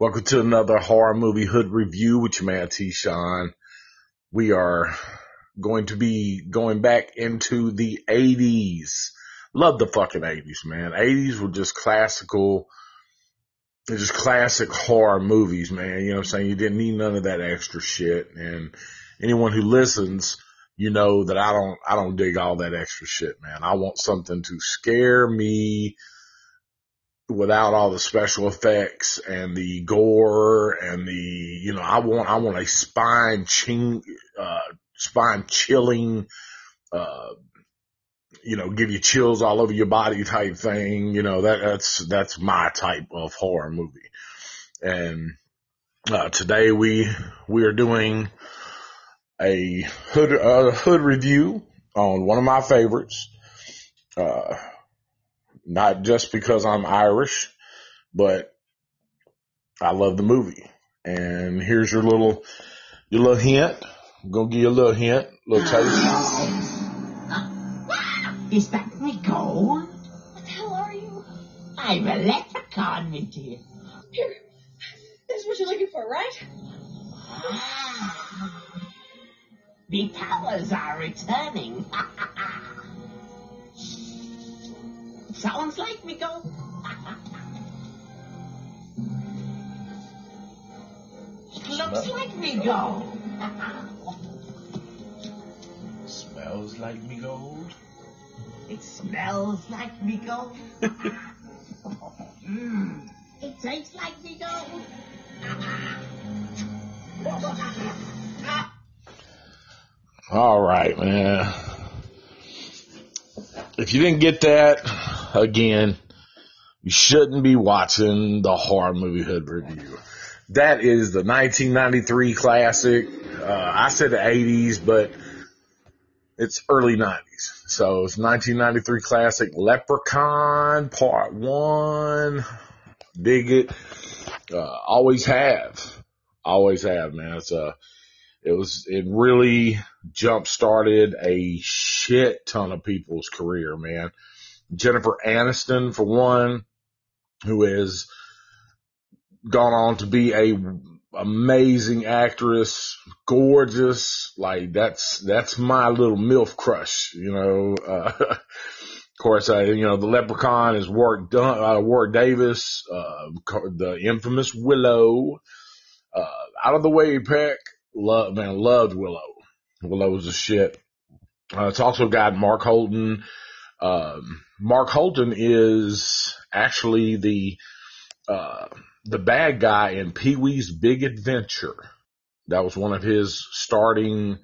Welcome to another horror movie hood review with your man T-Shon. We are going to be going back into the 80s. Love the fucking 80s, man. 80s were just classical, just classic horror movies, man. You know what I'm saying? You didn't need none of that extra shit. And anyone who listens, you know that I don't, I don't dig all that extra shit, man. I want something to scare me, without all the special effects and the gore and the, you know, I want, I want a spine ching, uh, spine chilling, uh, you know, give you chills all over your body type thing. You know, that, that's, that's my type of horror movie. And, uh, today we, we are doing a hood, uh, hood review on one of my favorites. Not just because I'm Irish, but I love the movie. And here's your little, your little hint. I'm gonna give you a little hint, little taste. Is that me gold? What the hell are you? I'm a leprechaun, me dear. Here. This is what you're looking for, right? Ah. Me powers are returning. Sounds like me gold. Looks like me gold. Smells like me gold. It smells like me gold. Mmm. It tastes like me gold. All right, man. If you didn't get that, again, you shouldn't be watching the horror movie hood review. That is the 1993 classic. Uh, I said the 80s, but it's early 90s. So it's 1993 classic Leprechaun Part 1. Dig it. Uh, always have. Always have, man. It's a, it was, it really jump started a shit ton of people's career, man. Jennifer Aniston, for one, who has gone on to be a amazing actress, gorgeous. Like that's that's my little milf crush, you know. Uh, of course, I you know the Leprechaun is Warwick Dun- uh, Warwick Davis, uh, the infamous Willow. Uh, out of the way, Peck. Love man, loved Willow. Willow was a shit. Uh, it's also got Mark Holton. Um, Mark Holton is actually the uh, the bad guy in Pee Wee's Big Adventure. That was one of his starting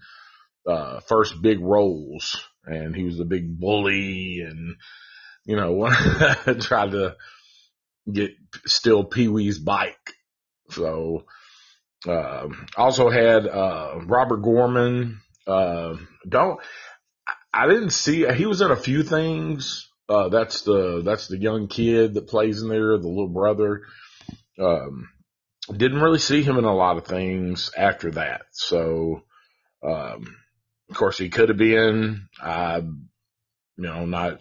uh, first big roles, and he was the big bully, and you know tried to get steal Pee Wee's bike. So uh, also had uh, Robert Gorman. Uh, don't I didn't see he was in a few things. Uh, that's the that's the young kid that plays in there, the little brother. Um, didn't really see him in a lot of things after that. So, um, of course, he could have been. I, you know, not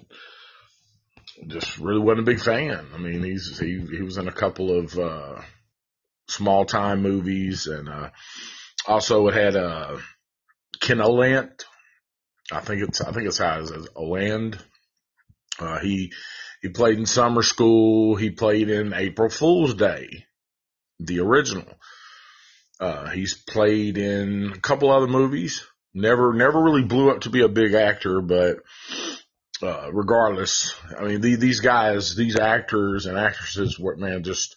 just really wasn't a big fan. I mean, he's he he was in a couple of uh, small time movies, and uh, also it had uh, Ken Olant. I think it's I think it's how it's Oland. Uh, he he played in Summer School. He played in April Fool's Day, the original. Uh, he's played in a couple other movies. Never never really blew up to be a big actor, but uh, regardless, I mean the, these guys, these actors and actresses, what man just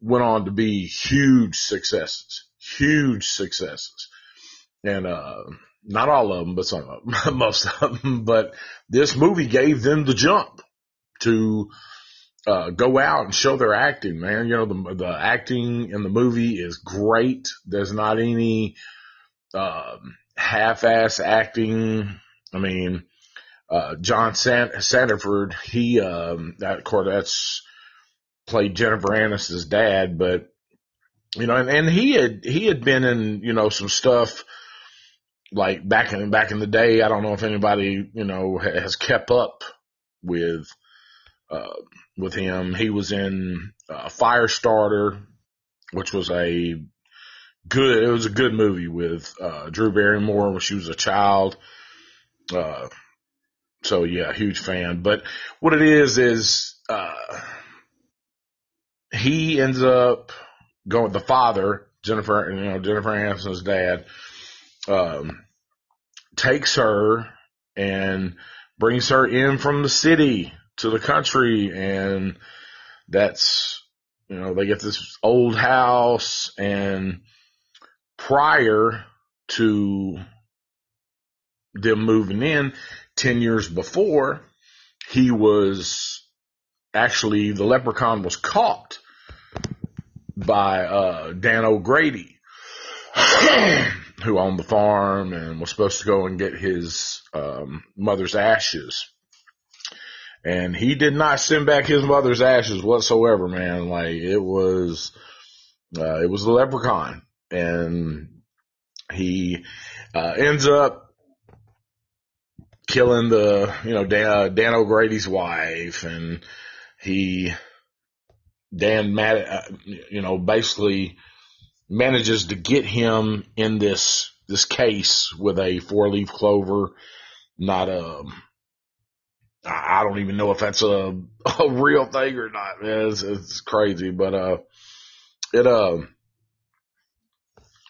went on to be huge successes, huge successes, and uh, not all of them, but some of them, most of them. But this movie gave them the jump to uh, go out and show their acting, man. You know, the, the acting in the movie is great. There's not any uh, half-ass acting. I mean, uh, John Sant- Sanderford, he, um, that, of that's played Jennifer Aniston's dad, but, you know, and, and he had, he had been in, you know, some stuff, like back in back in the day. I don't know if anybody you know has kept up with uh, with him. He was in uh, Firestarter. which was a good, it was a good movie with, uh, Drew Barrymore when she was a child. Uh, so yeah, huge fan. But what it is, is, uh, he ends up going, the father, Jennifer, you know, Jennifer Aniston's dad, um, takes her and brings her in from the city to the country. And that's, you know, they get this old house. And prior to them moving in 10 years before, he was actually, the leprechaun was caught by, uh, Dan O'Grady, who owned the farm and was supposed to go and get his, um, mother's ashes. And he did not send back his mother's ashes whatsoever, man. Like, it was, uh, it was the leprechaun. And he, uh, ends up killing the, you know, Dan, Dan O'Grady's wife and he, Dan, Matt, uh, you know, basically manages to get him in this, this case with a four leaf clover, not a, I don't even know if that's a, a real thing or not, man. It's, it's crazy, but, uh, it, uh,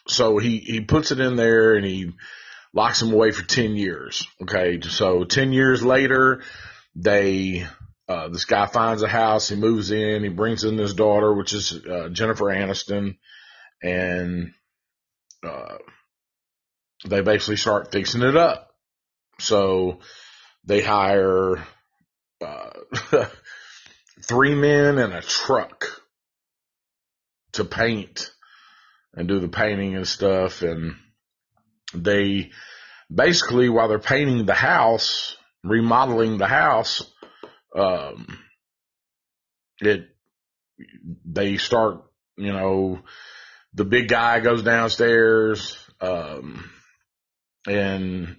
so he, he puts it in there and he locks him away for 10 years. Okay. So 10 years later, they, uh, this guy finds a house, he moves in, he brings in his daughter, which is, uh, Jennifer Aniston, and, uh, they basically start fixing it up. So they hire, uh, three men and a truck to paint and do the painting and stuff. And they basically, while they're painting the house, remodeling the house, um, it, they start, you know, the big guy goes downstairs, um, and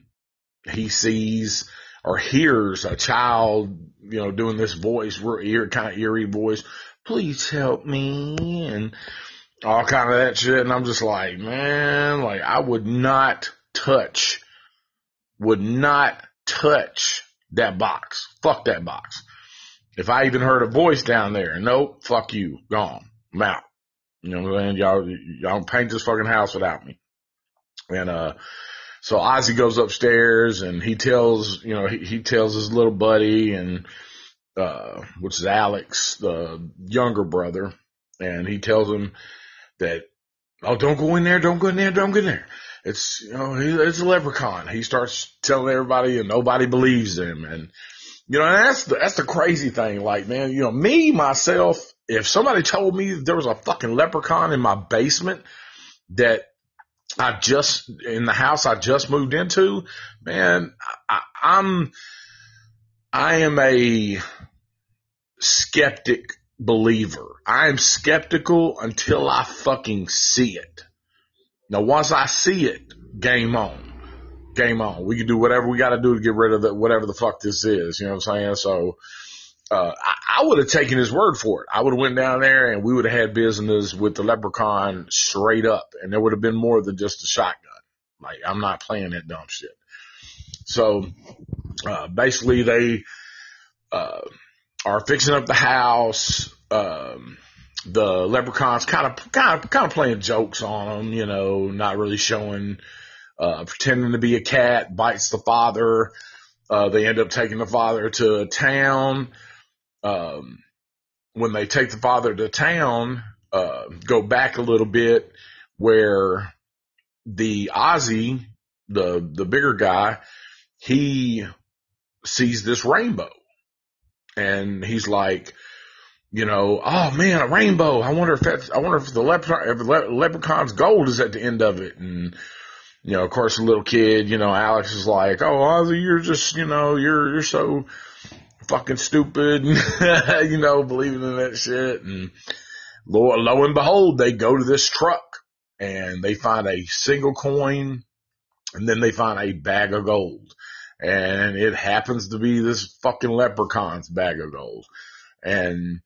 he sees or hears a child, you know, doing this voice, ear, kind of eerie voice, please help me, and all kind of that shit. And I'm just like, man, like I would not touch, would not touch that box. Fuck that box. If I even heard a voice down there, nope, fuck you, gone, I'm out. You know what I'm saying? Y'all, y'all paint this fucking house without me. And, uh, so Ozzy goes upstairs and he tells, you know, he, he tells his little buddy and, uh, which is Alex, the younger brother, and he tells him that, oh, don't go in there, don't go in there, don't go in there. It's, you know, he, it's a leprechaun. He starts telling everybody and nobody believes him. And, you know, and that's the, that's the crazy thing. Like, man, you know, me, myself, if somebody told me there was a fucking leprechaun in my basement that I just in the house I just moved into, man, I, I'm I am a skeptic believer. I am skeptical until I fucking see it. Now once I see it, game on. Game on. We can do whatever we gotta do to get rid of the, whatever the fuck this is. You know what I'm saying? So, uh, I, I would have taken his word for it. I would have went down there and we would have had business with the leprechaun straight up and there would have been more than just a shotgun. Like I'm not playing that dumb shit. So, uh, basically they, uh, are fixing up the house. Um, the leprechauns kind of, kind of, kind of playing jokes on them, you know, not really showing, uh, pretending to be a cat, bites the father. Uh, they end up taking the father to town um, when they take the father to town, uh, go back a little bit where the Ozzy, the, the bigger guy, he sees this rainbow and he's like, you know, oh man, a rainbow. I wonder if that's, I wonder if the if the leprechaun's gold is at the end of it. And, you know, of course, the little kid, you know, Alex is like, oh, Ozzy, you're just, you know, you're, you're so, fucking stupid, and, you know, believing in that shit. And lo, lo and behold, they go to this truck and they find a single coin and then they find a bag of gold. And it happens to be this fucking leprechaun's bag of gold. And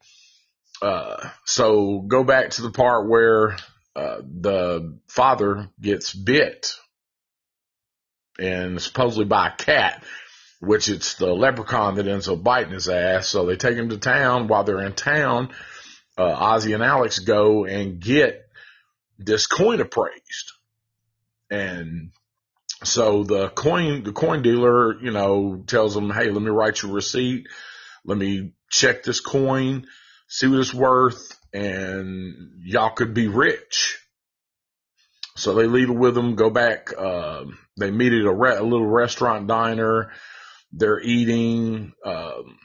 uh, so go back to the part where uh, the father gets bit and supposedly by a cat, which it's the leprechaun that ends up biting his ass. So they take him to town. While they're in town, uh, Ozzy and Alex go and get this coin appraised. And so the coin, the coin dealer, you know, tells them, Hey, let me write you a receipt. Let me check this coin, see what it's worth, and y'all could be rich. So they leave it with them, go back, uh, they meet at a, re- a little restaurant diner. They're eating, um,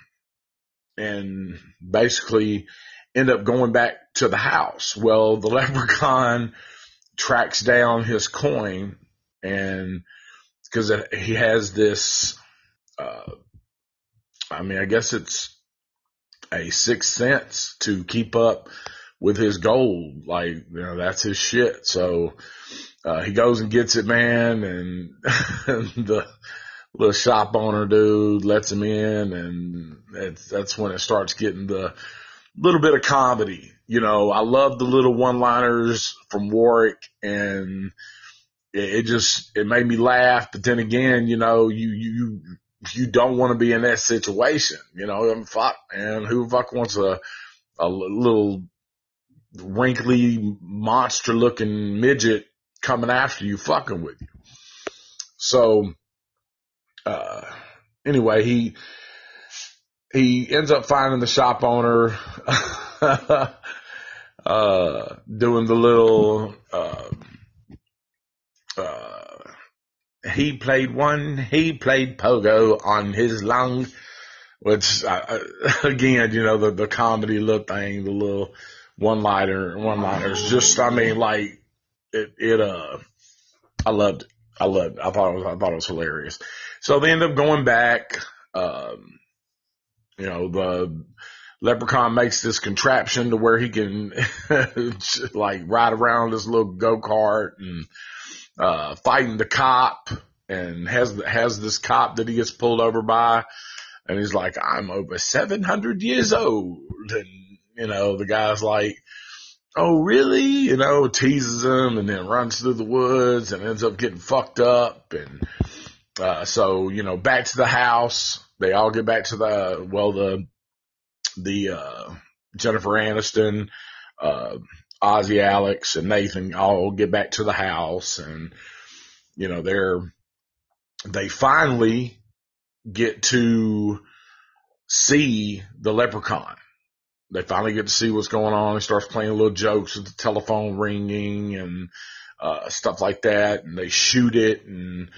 and basically end up going back to the house. Well, the leprechaun tracks down his coin and because he has this, uh, I mean, I guess it's a sixth sense to keep up with his gold. Like, you know, that's his shit. So, uh, he goes and gets it, man. And the little shop owner dude lets him in. And that's, that's when it starts getting the little bit of comedy. You know, I love the little one liners from Warwick and, it, it just it made me laugh. But then again, you know, you you you don't want to be in that situation. You know, I mean, fuck, and who fuck wants a a little wrinkly monster looking midget coming after you, fucking with you. So, uh, anyway, he he ends up finding the shop owner. uh, doing the little, uh, uh, he played one, he played pogo on his lung, which, uh, again, you know, the, the comedy little thing, the little one liner, one liners, just, I mean, like, it, it, uh, I loved it. I loved it. I thought it was, I thought it was hilarious. So they end up going back, um, you know, the leprechaun makes this contraption to where he can like ride around this little go-kart and, uh, fighting the cop and has, has this cop that he gets pulled over by. And he's like, I'm over 700 years old. And, you know, the guy's like, Oh, really? You know, teases him and then runs through the woods and ends up getting fucked up. And, uh, so, you know, back to the house. They all get back to the, well, the, the, uh, Jennifer Aniston, uh, Ozzy Alex and Nathan all get back to the house and, you know, they're, they finally get to see the leprechaun. They finally get to see what's going on. He starts playing little jokes with the telephone ringing and, uh, stuff like that. And they shoot it and,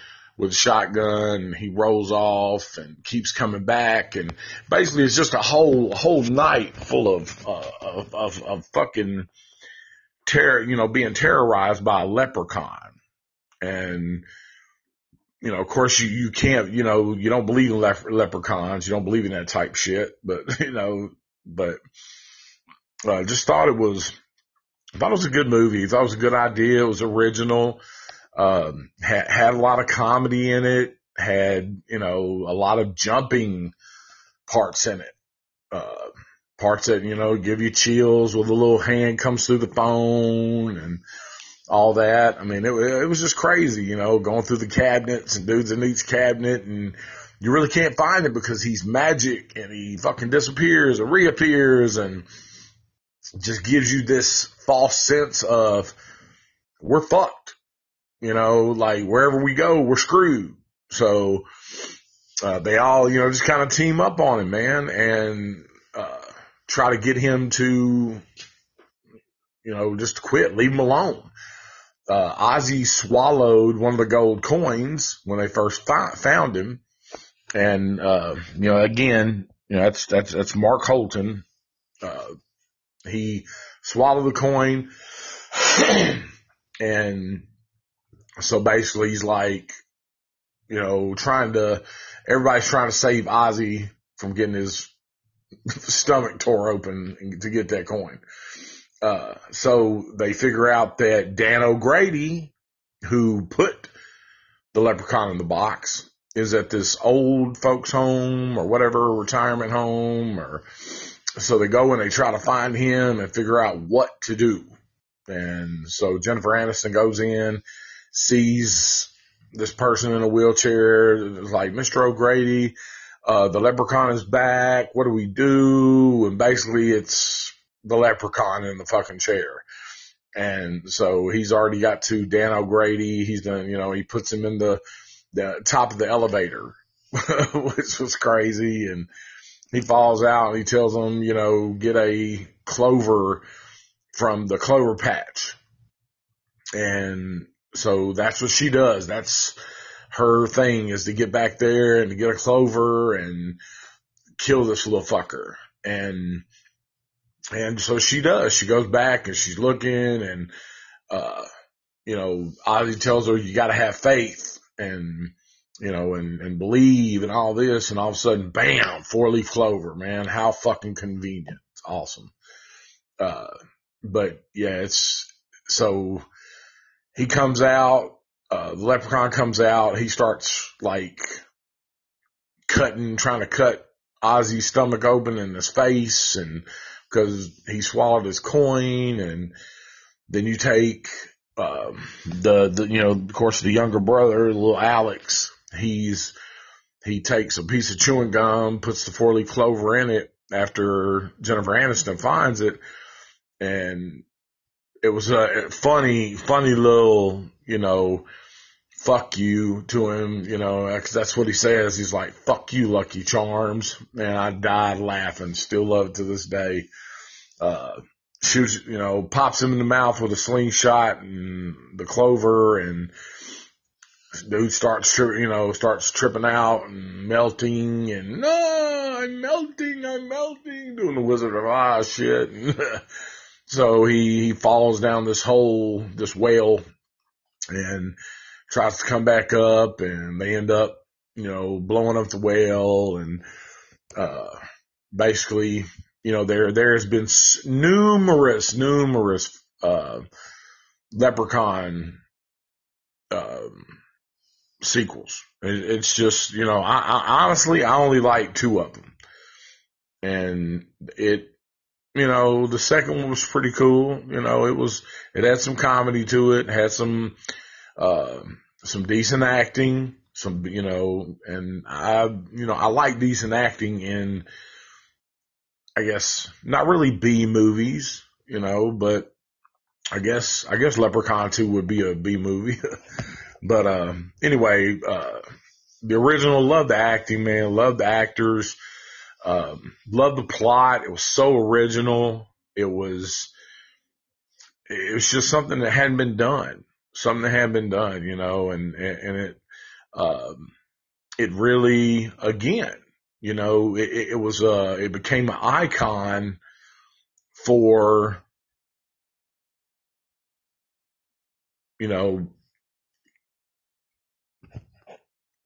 with a shotgun and he rolls off and keeps coming back and basically it's just a whole whole night full of uh, of, of of fucking terror you know being terrorized by a leprechaun and you know of course you you can't you know you don't believe in lep- leprechauns you don't believe in that type shit but you know but I uh, just thought it was thought it was a good movie thought it was a good idea it was original um, had, had a lot of comedy in it, had, you know, a lot of jumping parts in it. Uh, parts that, you know, give you chills with a little hand comes through the phone and all that. I mean, it, it was just crazy, you know, going through the cabinets and dudes in each cabinet and you really can't find it because he's magic and he fucking disappears or reappears and just gives you this false sense of we're fucked you know, like wherever we go, we're screwed. So, uh, they all, you know, just kind of team up on him, man, and, uh, try to get him to, you know, just quit, leave him alone. Uh, Ozzy swallowed one of the gold coins when they first fi- found him. And, uh, you know, again, you know, that's, that's, that's Mark Holton. Uh, he swallowed the coin and so basically he's like, you know, trying to, everybody's trying to save Ozzy from getting his stomach tore open to get that coin. Uh, so they figure out that Dan O'Grady, who put the leprechaun in the box, is at this old folks home or whatever retirement home or so they go and they try to find him and figure out what to do. And so Jennifer Aniston goes in, sees this person in a wheelchair, like, Mr. O'Grady, uh, the leprechaun is back. What do we do? And basically it's the leprechaun in the fucking chair. And so he's already got to Dan O'Grady. He's done, you know, he puts him in the, the top of the elevator, which was crazy. And he falls out and he tells him, you know, get a clover from the clover patch. And so that's what she does. That's her thing is to get back there and to get a clover and kill this little fucker. And, and so she does. She goes back and she's looking and, uh, you know, Ozzy tells her you gotta have faith and, you know, and, and believe and all this and all of a sudden, bam, four leaf clover, man. How fucking convenient. Awesome. Uh, but yeah, it's so he comes out, uh, the leprechaun comes out, he starts like cutting, trying to cut Ozzy's stomach open in his face and because he swallowed his coin and then you take, um, the, the, you know, of course the younger brother, little Alex, he's, he takes a piece of chewing gum, puts the four leaf clover in it after Jennifer Aniston finds it and it was a funny, funny little, you know, fuck you to him, you know, cause that's what he says. He's like, fuck you, Lucky Charms. And I died laughing, still love it to this day. Uh, shoots, you know, pops him in the mouth with a slingshot and the clover and dude starts, you know, starts tripping out and melting and no, I'm melting, I'm melting, doing the Wizard of Oz shit. and So he, he falls down this hole, this whale and tries to come back up and they end up, you know, blowing up the whale and, uh, basically, you know, there, there has been numerous, numerous, uh, leprechaun, um, sequels. it's just, you know, I, I honestly, I only like two of them and it, you know, the second one was pretty cool. You know, it was, it had some comedy to it, had some, uh, some decent acting, some, you know, and I, you know, I like decent acting in, I guess, not really B movies, you know, but I guess, I guess Leprechaun 2 would be a B movie. but, um, anyway, uh, the original, love the acting, man, love the actors. Um, love the plot. It was so original. It was, it was just something that hadn't been done, something that hadn't been done, you know, and, and it, um, it really, again, you know, it, it was, uh, it became an icon for, you know,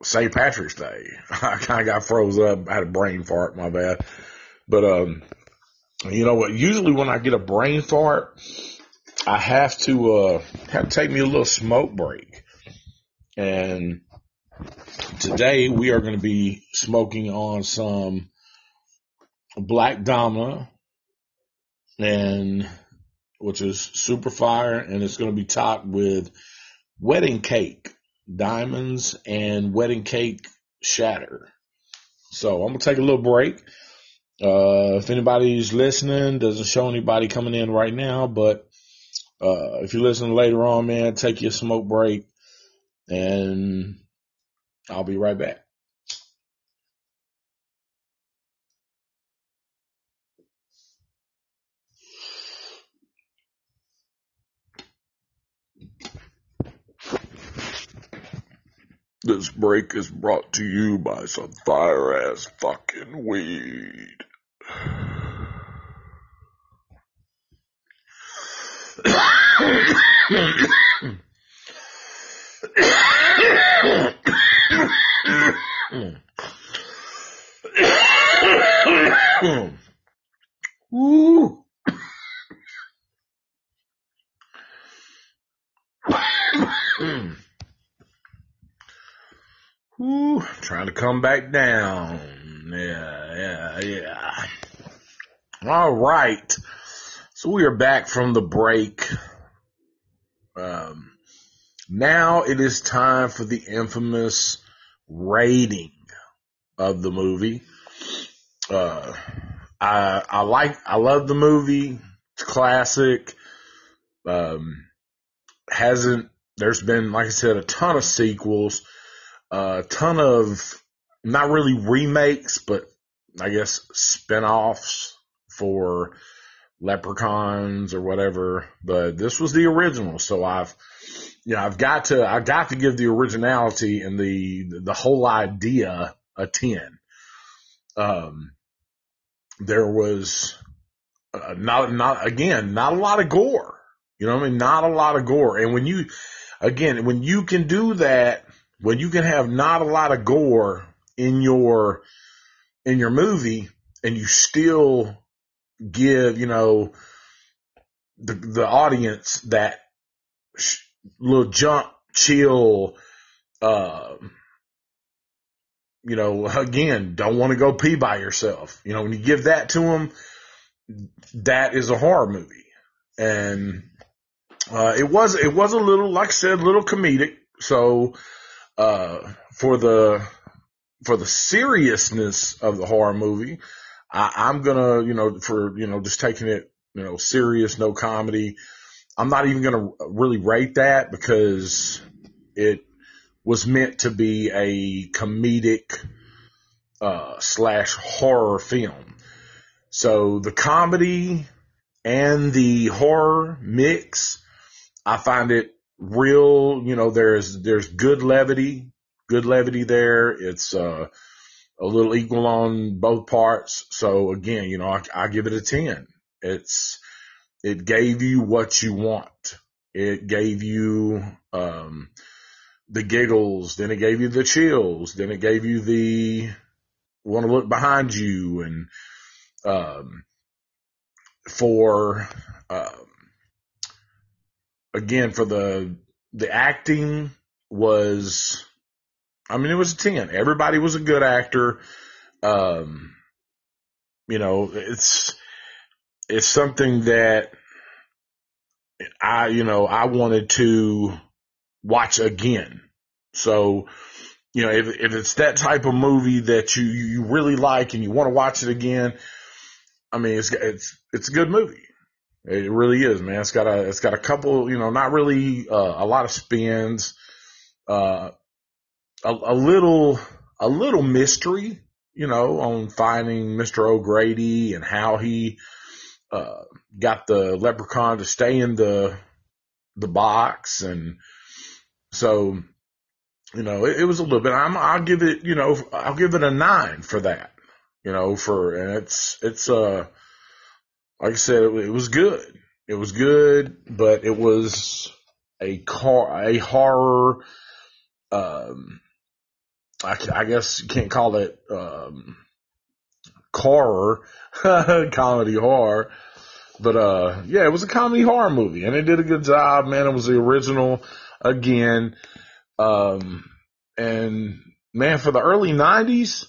St. Patrick's Day. I kind of got froze up. I had a brain fart. My bad. But, um, you know what? Usually when I get a brain fart, I have to, uh, have to take me a little smoke break. And today we are going to be smoking on some Black Dama and which is super fire and it's going to be topped with wedding cake diamonds and wedding cake shatter. So I'm gonna take a little break. Uh, if anybody's listening, doesn't show anybody coming in right now, but uh, if you listen later on, man, take your smoke break, and I'll be right back. This break is brought to you by some fire ass fucking weed. Woo. Whew, trying to come back down. Yeah, yeah, yeah. All right. So we are back from the break. Um, now it is time for the infamous rating of the movie. Uh, I, I like, I love the movie. It's classic. Um, hasn't, there's been, like I said, a ton of sequels, a ton of, not really remakes, but I guess spin-offs for leprechauns or whatever, but this was the original. So I've, you know, I've got to, I've got to give the originality and the, the whole idea a 10. Um, there was uh, not, not, again, not a lot of gore. You know I mean? Not a lot of gore. And when you, again, when you can do that, when you can have not a lot of gore in your, in your movie and you still give, you know, the, the audience that little jump, chill, uh, you know, again, don't want to go pee by yourself. You know, when you give that to them, that is a horror movie. And, uh, it was, it was a little, like I said, little comedic. So, uh, for the, for the seriousness of the horror movie, I, I'm gonna, you know, for, you know, just taking it, you know, serious, no comedy. I'm not even gonna really rate that because it was meant to be a comedic, uh, slash horror film. So the comedy and the horror mix, I find it real, you know, there's, there's good levity, good levity there. It's, uh, a little equal on both parts. So again, you know, I, I give it a 10. It's, it gave you what you want. It gave you, um, the giggles, then it gave you the chills, then it gave you the want to look behind you and, um, for, um, again, for the, the acting was, I mean, it was a 10. Everybody was a good actor. Um, you know, it's, it's something that I, you know, I wanted to watch again. So, you know, if, if it's that type of movie that you, you really like and you want to watch it again, I mean, it's, it's, it's a good movie. It really is, man. It's got a, it's got a couple, you know, not really, uh, a lot of spins, uh, a, a little, a little mystery, you know, on finding Mr. O'Grady and how he, uh, got the leprechaun to stay in the, the box. And so, you know, it, it was a little bit, I'm, I'll give it, you know, I'll give it a nine for that, you know, for, and it's, it's, uh, like I said, it, it was good. It was good, but it was a car, a horror, um, I, I guess you can't call it, um, horror, comedy horror. But, uh, yeah, it was a comedy horror movie and it did a good job, man. It was the original again. Um, and man, for the early nineties,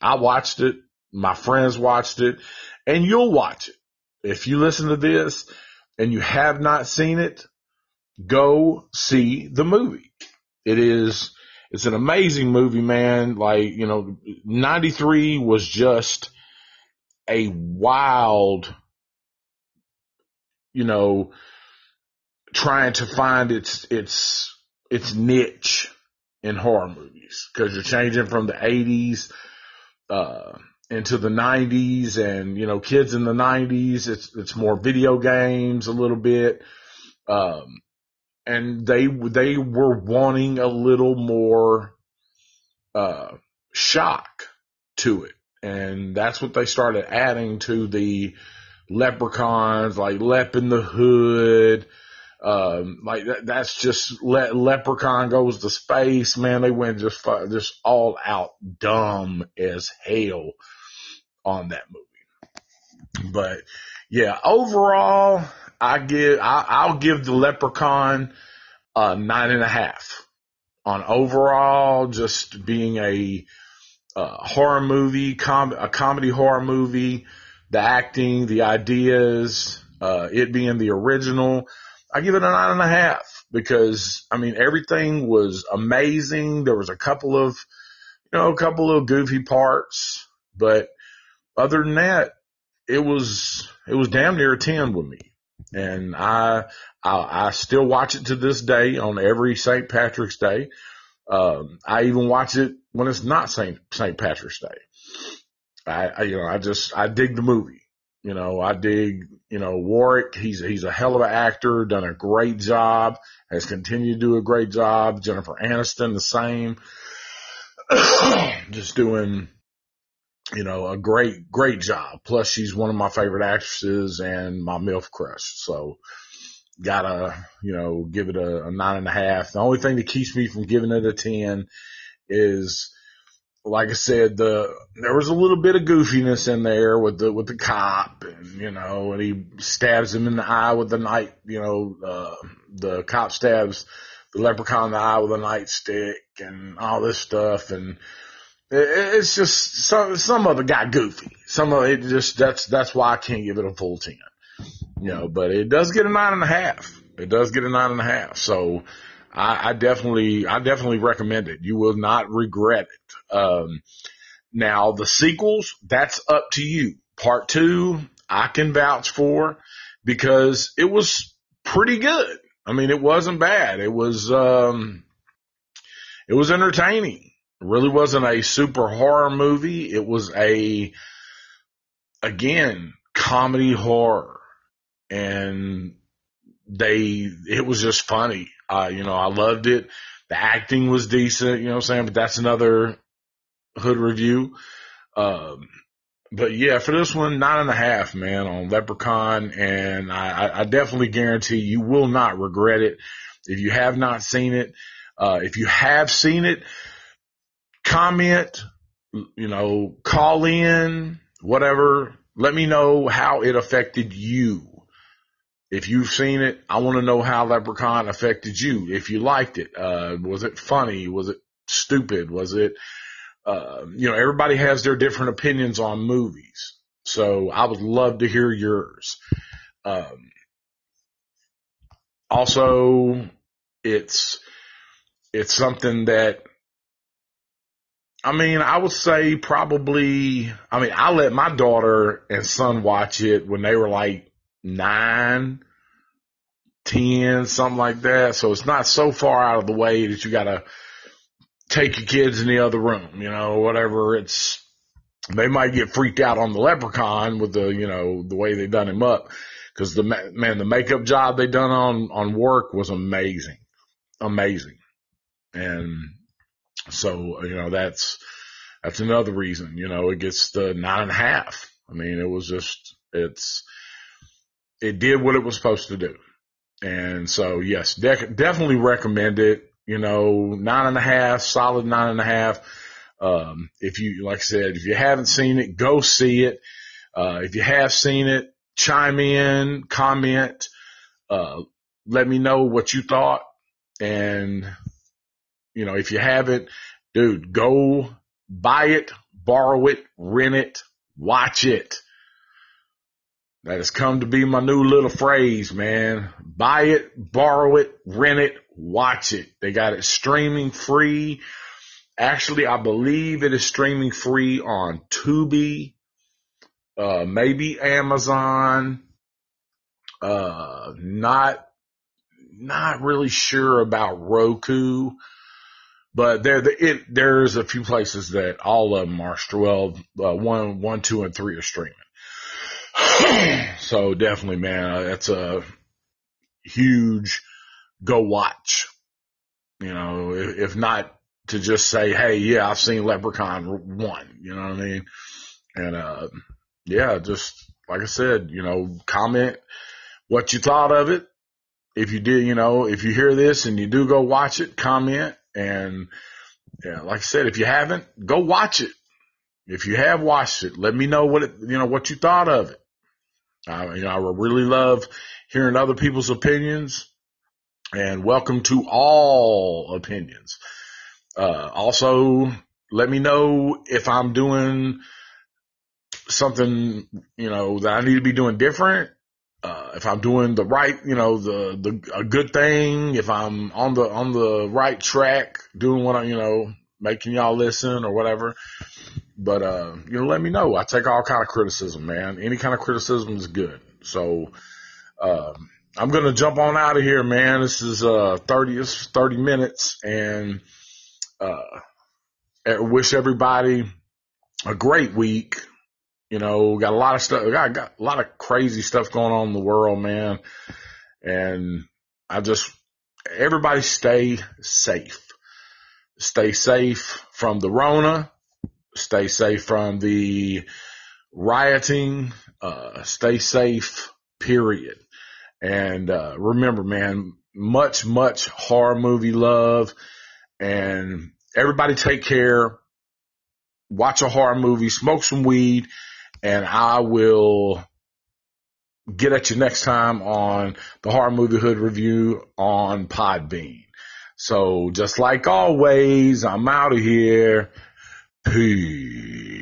I watched it. My friends watched it and you'll watch it. If you listen to this and you have not seen it, go see the movie. It is, it's an amazing movie, man. Like, you know, 93 was just a wild, you know, trying to find its, its, its niche in horror movies because you're changing from the 80s, uh, into the 90s and, you know, kids in the 90s, it's, it's more video games a little bit. Um, and they, they were wanting a little more, uh, shock to it. And that's what they started adding to the leprechauns, like Lep in the Hood. Um, like that, that's just le- leprechaun goes to space, man. They went just, just all out dumb as hell on that movie. But yeah, overall, I give, I, I'll give the leprechaun a nine and a half on overall just being a, horror movie, com- a comedy horror movie the acting, the ideas, uh, it being the original, I give it a nine and a half because I mean everything was amazing. There was a couple of, you know, a couple of goofy parts, but other than that, it was it was damn near a ten with me, and I I, I still watch it to this day on every St. Patrick's Day. Um, I even watch it when it's not St. St. Patrick's Day. I, I, you know, I just, I dig the movie. You know, I dig, you know, Warwick. He's, he's a hell of an actor, done a great job, has continued to do a great job. Jennifer Aniston, the same. just doing, you know, a great, great job. Plus she's one of my favorite actresses and my MILF crush. So gotta, you know, give it a, a nine and a half. The only thing that keeps me from giving it a 10 is, like I said, the there was a little bit of goofiness in there with the with the cop, and you know, and he stabs him in the eye with the night. You know, uh, the cop stabs the leprechaun in the eye with a nightstick, and all this stuff, and it's just some some of it got goofy. Some of it just that's that's why I can't give it a full ten. You know, but it does get a nine and a half. It does get a nine and a half. So I, I definitely, I definitely recommend it. You will not regret it. Um, now the sequels, that's up to you. Part two, I can vouch for because it was pretty good. I mean, it wasn't bad. It was, um, it was entertaining. Really wasn't a super horror movie. It was a, again, comedy horror and they, it was just funny. Uh, you know, I loved it. The acting was decent, you know what I'm saying? But that's another hood review. Um, but yeah, for this one, nine and a half, man, on Leprechaun. And I, I definitely guarantee you will not regret it. If you have not seen it, uh, if you have seen it, comment, you know, call in, whatever. Let me know how it affected you. If you've seen it, I want to know how Leprechaun affected you. If you liked it, uh, was it funny? Was it stupid? Was it, uh, you know, everybody has their different opinions on movies. So I would love to hear yours. Um, also, it's, it's something that, I mean, I would say probably, I mean, I let my daughter and son watch it when they were like nine, ten, something like that. So it's not so far out of the way that you gotta take your kids in the other room, you know, whatever. It's, they might get freaked out on the leprechaun with the, you know, the way they done him up. Cause the, man, the makeup job they done on, on Warwick was amazing. Amazing. And so, you know, that's, that's another reason, you know, it gets the nine and a half. I mean, it was just, it's, it did what it was supposed to do. And so yes, de- definitely recommend it. You know, nine and a half, solid nine and a half. Um, if you, like I said, if you haven't seen it, go see it. Uh, if you have seen it, chime in, comment, uh, let me know what you thought. And, you know, if you haven't, dude, go buy it, borrow it, rent it, watch it. That has come to be my new little phrase, man. Buy it, borrow it, rent it, watch it. They got it streaming free. Actually, I believe it is streaming free on Tubi, uh, maybe Amazon. Uh, not, not really sure about Roku, but there, it, there's a few places that all of them are, well, uh, one, one, two, and three are streaming. so definitely, man, that's a huge go watch. You know, if, if not to just say, Hey, yeah, I've seen Leprechaun one, you know what I mean? And, uh, yeah, just like I said, you know, comment what you thought of it. If you did, you know, if you hear this and you do go watch it, comment and yeah, like I said, if you haven't, go watch it. If you have watched it, let me know what it, you know, what you thought of it. I, you know, I really love hearing other people's opinions and welcome to all opinions. Uh, also let me know if I'm doing something, you know, that I need to be doing different, uh, if I'm doing the right, you know, the, the, a good thing, if I'm on the, on the right track, doing what I, you know, making y'all listen or whatever. But, uh, you know, let me know. I take all kind of criticism, man. Any kind of criticism is good. So, um, I'm going to jump on out of here, man. This is, uh, 30, 30 minutes and, uh, wish everybody a great week. You know, got a lot of stuff, got, got a lot of crazy stuff going on in the world, man. And I just, everybody stay safe. Stay safe from the Rona. Stay safe from the rioting. Uh, stay safe, period. And, uh, remember, man, much, much horror movie love and everybody take care. Watch a horror movie, smoke some weed, and I will get at you next time on the Horror Movie Hood Review on Podbean. So just like always, I'm out of here. Peace.